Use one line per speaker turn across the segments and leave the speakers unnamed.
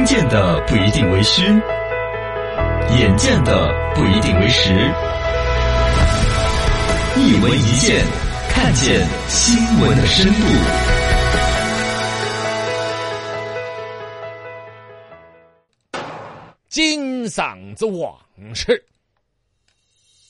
听见的不一定为虚，眼见的不一定为实。一闻一见，看见新闻的深度。
金嗓子往事，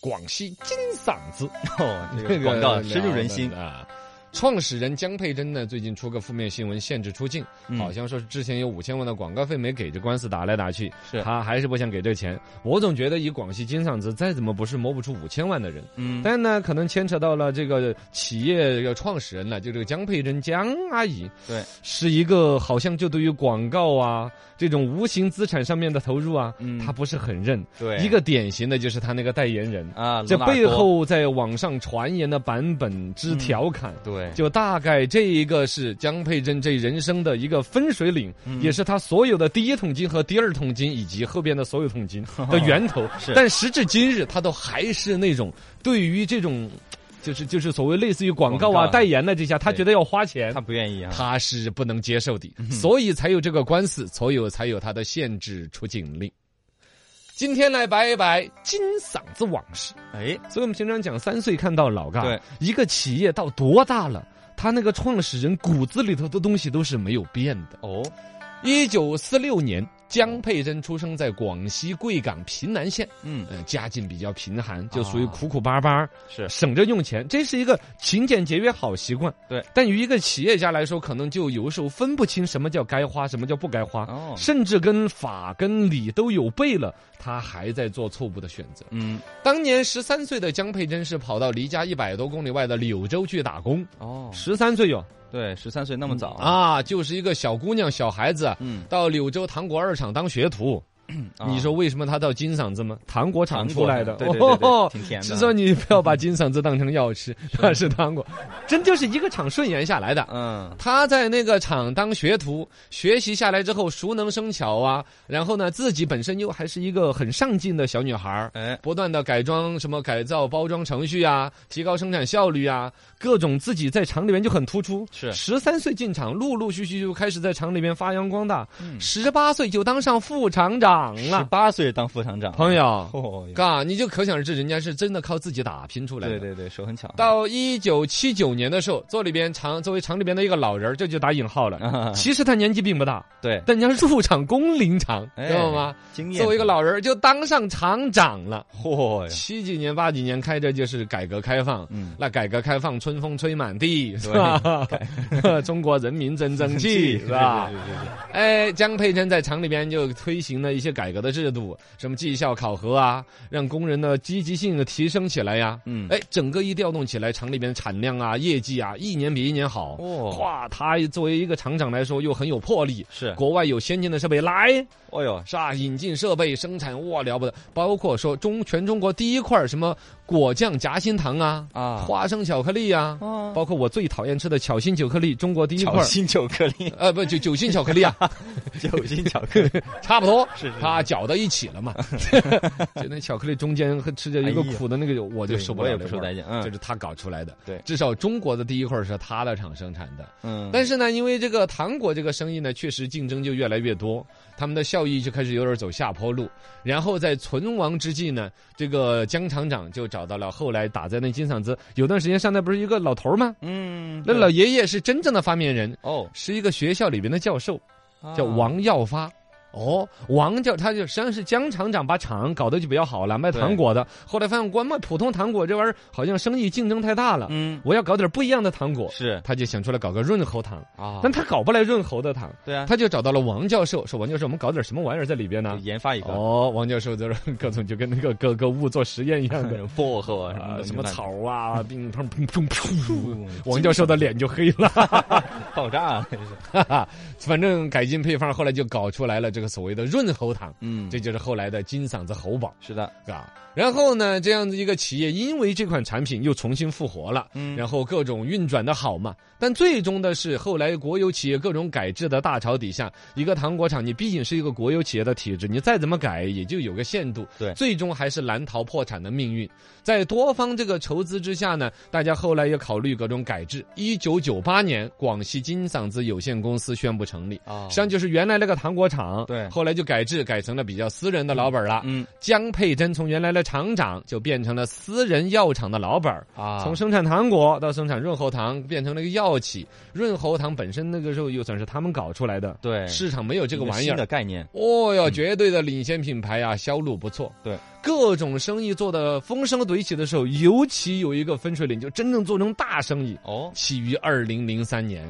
广西金嗓子
哦，这个广告深入人心。
啊！创始人江佩珍呢，最近出个负面新闻，限制出境，
嗯。
好像说是之前有五千万的广告费没给，这官司打来打去，
是。
他还是不想给这钱。我总觉得以广西金嗓子再怎么不是摸不出五千万的人，
嗯，
但呢，可能牵扯到了这个企业这个创始人呢，就这个江佩珍江阿姨，
对，
是一个好像就对于广告啊这种无形资产上面的投入啊，
嗯。
他不是很认。
对。
一个典型的就是他那个代言人。
啊，
这背后在网上传言的版本之调侃，
对
就大概这一个是江佩珍这人生的一个分水岭，
嗯。
也是他所有的第一桶金和第二桶金以及后边的所有桶金的源头。
是。
但时至今日，他都还是那种对于这种。就是就是所谓类似于广告啊、代言的这些，他觉得要花钱。
他，不愿意啊，
他是不能接受的，所以才有这个官司，所以才有他的限制出境令。今天来摆一摆金嗓子往事。
哎，
所以我们平常讲三岁看到老，嘎，
对，
一个企业到多大了，他那个创始人骨子里头的东西都是没有变的。
哦，
一九四六年，江佩珍出生在广西贵港平南县，
嗯，
嗯、家境比较贫寒，就属于
啊
苦苦巴巴，
是。
省着用钱，这是一个勤俭节约好习惯。
对，
但于一个企业家来说，可能就有时候分不清什么叫该花，什么叫不该花，
哦，
甚至跟法跟理都有背了，他还在做错误的选择。
嗯，
当年十三岁的江佩珍是跑到离家一百多公里外的柳州去打工，
哦，
十三岁哟
对，十三岁那么早，
啊，就是一个小姑娘、小孩子，
嗯，
到柳州糖果二厂当学徒。
啊。
你说为什么他到金嗓子吗？糖果厂出来的，
对对对对
哦
挺甜的。
是说你不要把金嗓子当成药吃，那是糖果，真就是一个厂顺延下来的。
嗯，
他在那个厂当学徒，学习下来之后熟能生巧啊，然后呢，自己本身又还是一个很上进的小女孩儿，
哎，
不断的改装什么改造包装程序啊，提高生产效率啊，各种自己在厂里面就很突出。
是。
十三岁进厂，陆陆续续就开始在厂里面发扬光大，
嗯。
十八岁就当上副厂长
十
了。
八岁当副厂长，
朋友，
哦，
嘎，你就可想而知，人家是真的靠自己打拼出来的。
对对对，手很巧，
到一九七九年的时候，做里边厂作为厂里边的一个老人儿，这就打引号了。
啊，
其实他年纪并不大，
对，
但人家入厂工龄长，
哎
知道吗？
经验，
作为一个，老人儿就当上厂长了。
嚯呀，
七几年、八几年开着就是改革开放，
嗯，
那改革开放春风吹满地，是吧？中国人民真争气，是吧？哎，江佩珍在厂里边就推行了一些改革的制度，什么绩效考核啊，让工人的积极性的提升起来呀。
嗯，
哎，整个一调动起来，厂里边产量啊、业绩啊，一年比一年好。
哦，
哇，他作为一个厂长来说，又很有魄力。
是，
国外有先进的设备来，
哦哟，
是吧？引进设备生产，哇，了不得！包括说中全中国第一块什么果酱夹心糖啊，
啊，
花生巧克力啊，
哦，
包括我最讨厌吃的巧心巧克力，中国第一块
巧。心巧克力，
呃，不，酒酒心巧克力啊，
酒心巧克力，
差不多，
是是
它搅到一起了嘛。就那巧克力中间和吃着一个苦的那个，我就受不了那味儿。
不受待见，嗯，
这是他搞出来的，
对
至少中国的第一块是他的厂生产的。
嗯，
但是呢，因为这个糖果这个生意呢，确实竞争就越来越多，他们的效益就开始有点走下坡路。然后在存亡之际呢，这个江厂长就找到了后来打在那金嗓子，有段时间上台不是一个老头吗？
嗯，
那老爷爷是真正的发明人，
哦，
是一个学校里边的教授，叫
啊，
王耀发。哦，王教他就实际上是姜厂长把厂搞得就比较好了，卖糖果的。后来发现光卖普通糖果这玩意儿好像生意竞争太大了，
嗯，
我要搞点不一样的糖果。
是
他就想出来搞个润喉糖，
啊，
但他搞不来润喉的糖，
对啊，
他就找到了王教授，说王教授，我们搞点什么玩意儿在里边呢？
研发一个，
哦，王教授就是 各种就跟那个各个物做实验一样的
薄荷啊
啊，
什么
草啊，冰砰砰砰砰，
嗯
王教授的脸就黑了。
爆炸啊，是，
哈哈，反正改进配方，后来就搞出来了这个所谓的润喉糖，
嗯，
这就是后来的金嗓子喉宝，
是的，
是吧。然后呢，这样子一个企业，因为这款产品又重新复活了，
嗯
然后各种运转的好嘛。但最终的是，后来国有企业各种改制的大潮底下，一个糖果厂，你毕竟是一个国有企业的体制，你再怎么改，也就有个限度。
对
最终还是难逃破产的命运。在多方这个筹资之下呢，大家后来也考虑各种改制。一九九八年，广西金嗓子有限公司宣布成立。
啊
实际上就是原来那个糖果厂，
对
后来就改制，改成了比较私人的老板了。
嗯
江佩珍从原来的厂长就变成了私人药厂的老板。
啊，
从生产糖果到生产润喉糖，变成了一个药企。润喉糖本身那个时候又算是他们搞出来的，
对
市场没有这个玩意儿
新的。概念，
哦哟，绝对的领先品牌啊，销路不错。
对，
各种生意做的风生水起的时候，尤其有一个分水岭，就真正做成大生意，
哦
起于二零零三年。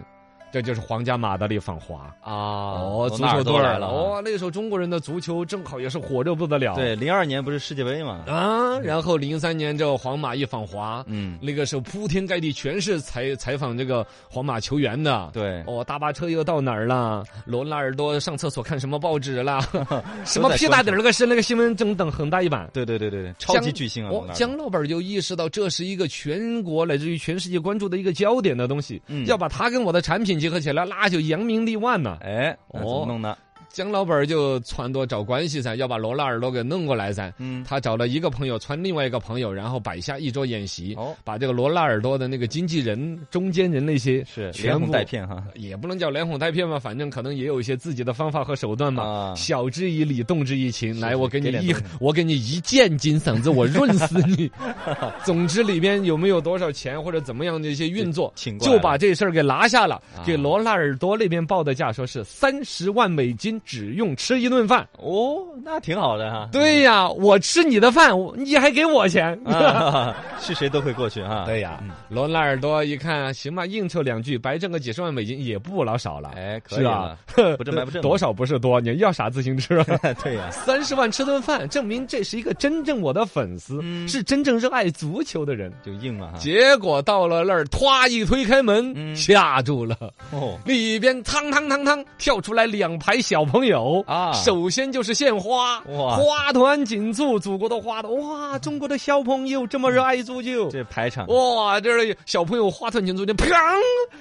这就是皇家马德里访华
啊，
哦，足球队
来了啊，
哦，那时候中国人的足球正好也是火热不得了。
对，零二年不是世界杯嘛，
啊，然后零三年这皇马一访华，
嗯，
那个时候铺天盖地全是采采访这个皇马球员的。
对，
哦，大巴车又到哪儿了？罗纳尔多上厕所看什么报纸啦？什么屁大点儿那个是那个新闻整等很大一版。
对对对对对，超级巨星啊，
哦
罗纳，尔多
姜老板就意识到这是一个全国乃至于全世界关注的一个焦点的东西，
嗯
要把他跟我的产品结合起来，那就扬名立万呢。
哎，那怎么
哦
弄呢？
姜老板就撺掇找关系噻，要把罗纳尔多给弄过来噻。
嗯，
他找了一个朋友传另外一个朋友，然后摆下一桌宴席，
哦，
把这个罗纳尔多的那个经纪人、中间人那些
是连哄带骗哈，
也不能叫连哄带骗吧，反正可能也有一些自己的方法和手段嘛。
啊
晓之以理，动之以情。来，我给你一我给你一剑金嗓子，我润死你。总之里边有没有多少钱或者怎么样的一些运作，就
请过来了
把这事儿给拿下了，
啊
给罗纳尔多那边报的价说是三十万美金，只用吃一顿饭。
哦，那挺好的哈。
对呀，我吃你的饭，你还给我钱。
啊，是谁都会过去哈。
对呀
嗯，
罗纳尔多一看，行吧，应酬两句，白挣个几十万美金也不老少了。
哎，可以
是啊
了，，不挣白不挣
多少不是多，你要啥自行车？
对呀，
三十万吃顿饭，证明这是一个真正我的粉丝，
嗯
是真正热爱足球的人。
就硬了哈。
结果到了那儿，唰一推开门，
嗯
吓住了。
哦，
里边汤汤汤汤跳出来两排小朋友
啊
首先就是献花，
哇
花团锦簇，祖国的花朵，哇，中国的小朋友这么热爱足球。
这排场
哇，这儿小朋友花团锦簇就，砰，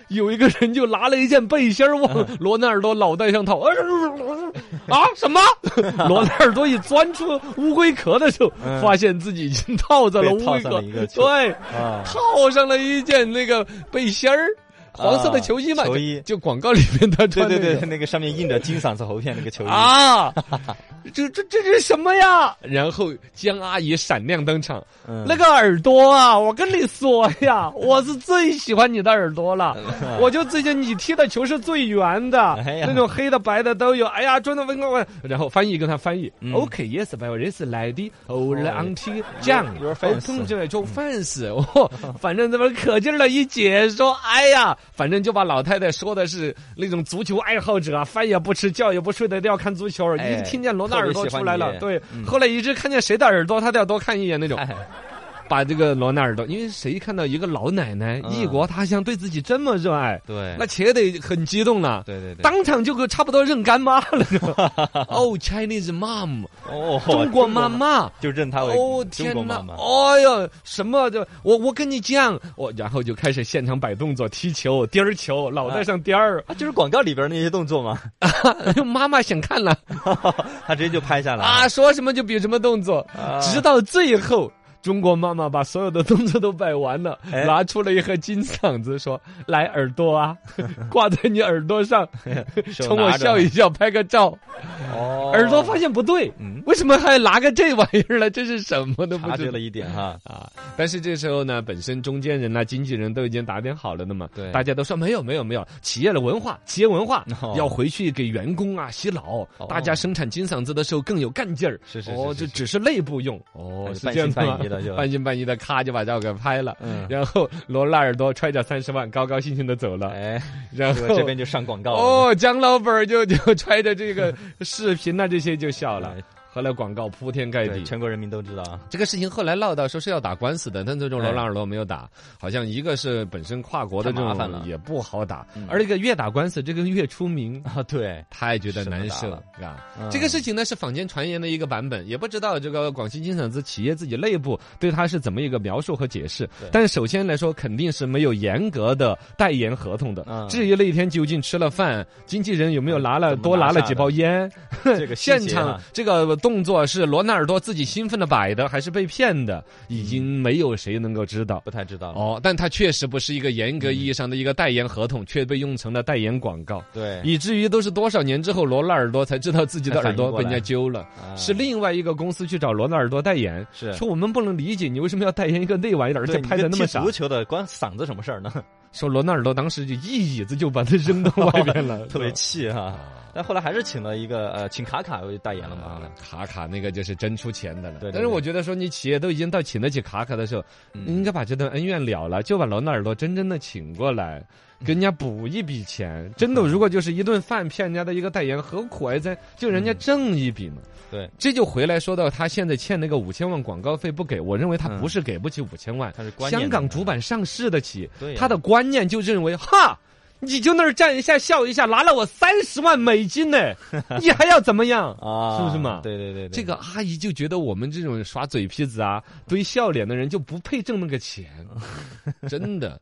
有一个人就拿了一件背心儿往罗纳尔多脑袋上套。啊，什么？罗纳尔多一钻出乌龟壳的时候，
嗯
发现自己已经套在了乌龟壳对，
啊，
套上了一件那个背心儿。黄色的球衣嘛，就
球衣。
就广告里面他
对
穿那个
对对，那个。上面印着金嗓子喉片那个球衣，
啊，这这这是什么呀？然后江阿姨闪亮登场，
嗯
那个耳朵啊，我跟你说呀，我是最喜欢你的耳朵了。我就最近你踢的球是最圆的，
哎
那种黑的白的都有。哎呀，真的问问，然后翻译跟他翻译、
嗯
o k yes, but this like the old auntie open 这种 fans，哦，反正这么可劲儿的一解说，哎呀，反正就把老太太说的是那种足球爱好者啊，饭也不吃，觉也不睡的都要看足球。
哎
一听见罗纳尔多
特别喜欢
出来了，对，
嗯
后来一直看见谁的耳朵，他都要多看一眼那种。
哎
把这个罗纳尔多，因为谁看到一个老奶奶
嗯
异国他乡对自己这么热爱，
对，
那且得很激动了。
对对对，
当场就给差不多认干妈了。哦，Chinese mom，
哦，
中国妈妈。
就认他为
哦
中
天哪
国妈妈！
哦哟，什么就我我跟你讲，我然后就开始现场摆动作，踢球、颠儿球，脑袋上颠儿。
啊，就是广告里边那些动作嘛，
妈妈想看了
他直接就拍下来
啊，说什么就比什么动作，
啊
直到最后。中国妈妈把所有的动作都摆完了，
哎。
拿出了一盒金嗓子，说：“来耳朵啊，挂在你耳朵上，冲我笑一笑，拍个照。”
哦，
耳朵发现不对，
嗯。
为什么还拿个这玩意儿来？这是什么？都不知道。
察觉了一点哈，
啊！但是这时候呢，本身中间人呐、经纪人都已经打点好了的嘛，
对。
大家都说没有没有没有，企业的文化，企业文化、
哦。
要回去给员工啊洗脑，
哦。
大家生产金嗓子的时候更有干劲儿。
是是是
哦，
是
这只是内部用。哦，
哎
是这样子
疑的就
半信半疑的，咔就把照给拍了。
嗯
然后罗纳尔多揣着三十万，高高兴兴的走了。
哎，
然后
这边就上广告了，
哦，姜老板儿就就揣着这个视频呐、这些就笑了
哎。
后来广告铺天盖，地。
全国人民都知道啊，
这个事情后来闹到说是要打官司的，但最终罗
哎
纳尔多没有打，好像一个是本身跨国的这
太麻烦了。
种也不好打。
嗯，
而这个越打官司这个越出名。
啊，对，
太觉得难受
舍不
啊！
嗯。
这个事情呢是坊间传言的一个版本，也不知道这个广西金嗓子企业自己内部对他是怎么一个描述和解释。但是首先来说，肯定是没有严格的代言合同的。
嗯。
至于那天究竟吃了饭，经纪人有没有拿了多拿了几包烟，
这个
现场这个动作是罗纳尔多自己兴奋的摆的，还是被骗的，已经没有谁能够知道。
不太知道。
哦，但他确实不是一个严格意义上的一个代言合同，却被用成了代言广告，
对，
以至于都是多少年之后，罗纳尔多才知道自己的耳朵被人家揪了，
啊
是另外一个公司去找罗纳尔多代言，
是
说我们不能理解你为什么要代言一个那玩意儿，而且拍的那么傻
足。球的关嗓子什么事儿呢？
说罗纳尔多当时就一椅子就把他扔到外面了，
特别气哈。但后来还是请了一个呃，请卡卡为代言了嘛
啊。，卡卡那个就是真出钱的了。
对对
但是我觉得说你企业都已经到请得起卡卡的时候，
嗯
你应该把这段恩怨了了，就把罗纳尔多真正的请过来。给人家补一笔钱，真的，如果就是一顿饭骗人家的一个代言，何苦还在就人家挣一笔呢？
对，
这就回来说到他现在欠那个五千万广告费不给，我认为他
嗯
不是给不起五千万，
他是观
香港主板上市的起，
对呀
他的观念就认为哈。你就那儿站一下笑一下，拿了我三十万美金呢，你还要怎么样？
啊，
是不是嘛
对对对对，
这个阿姨就觉得我们这种耍嘴皮子啊、堆笑脸的人就不配挣那个钱，真的。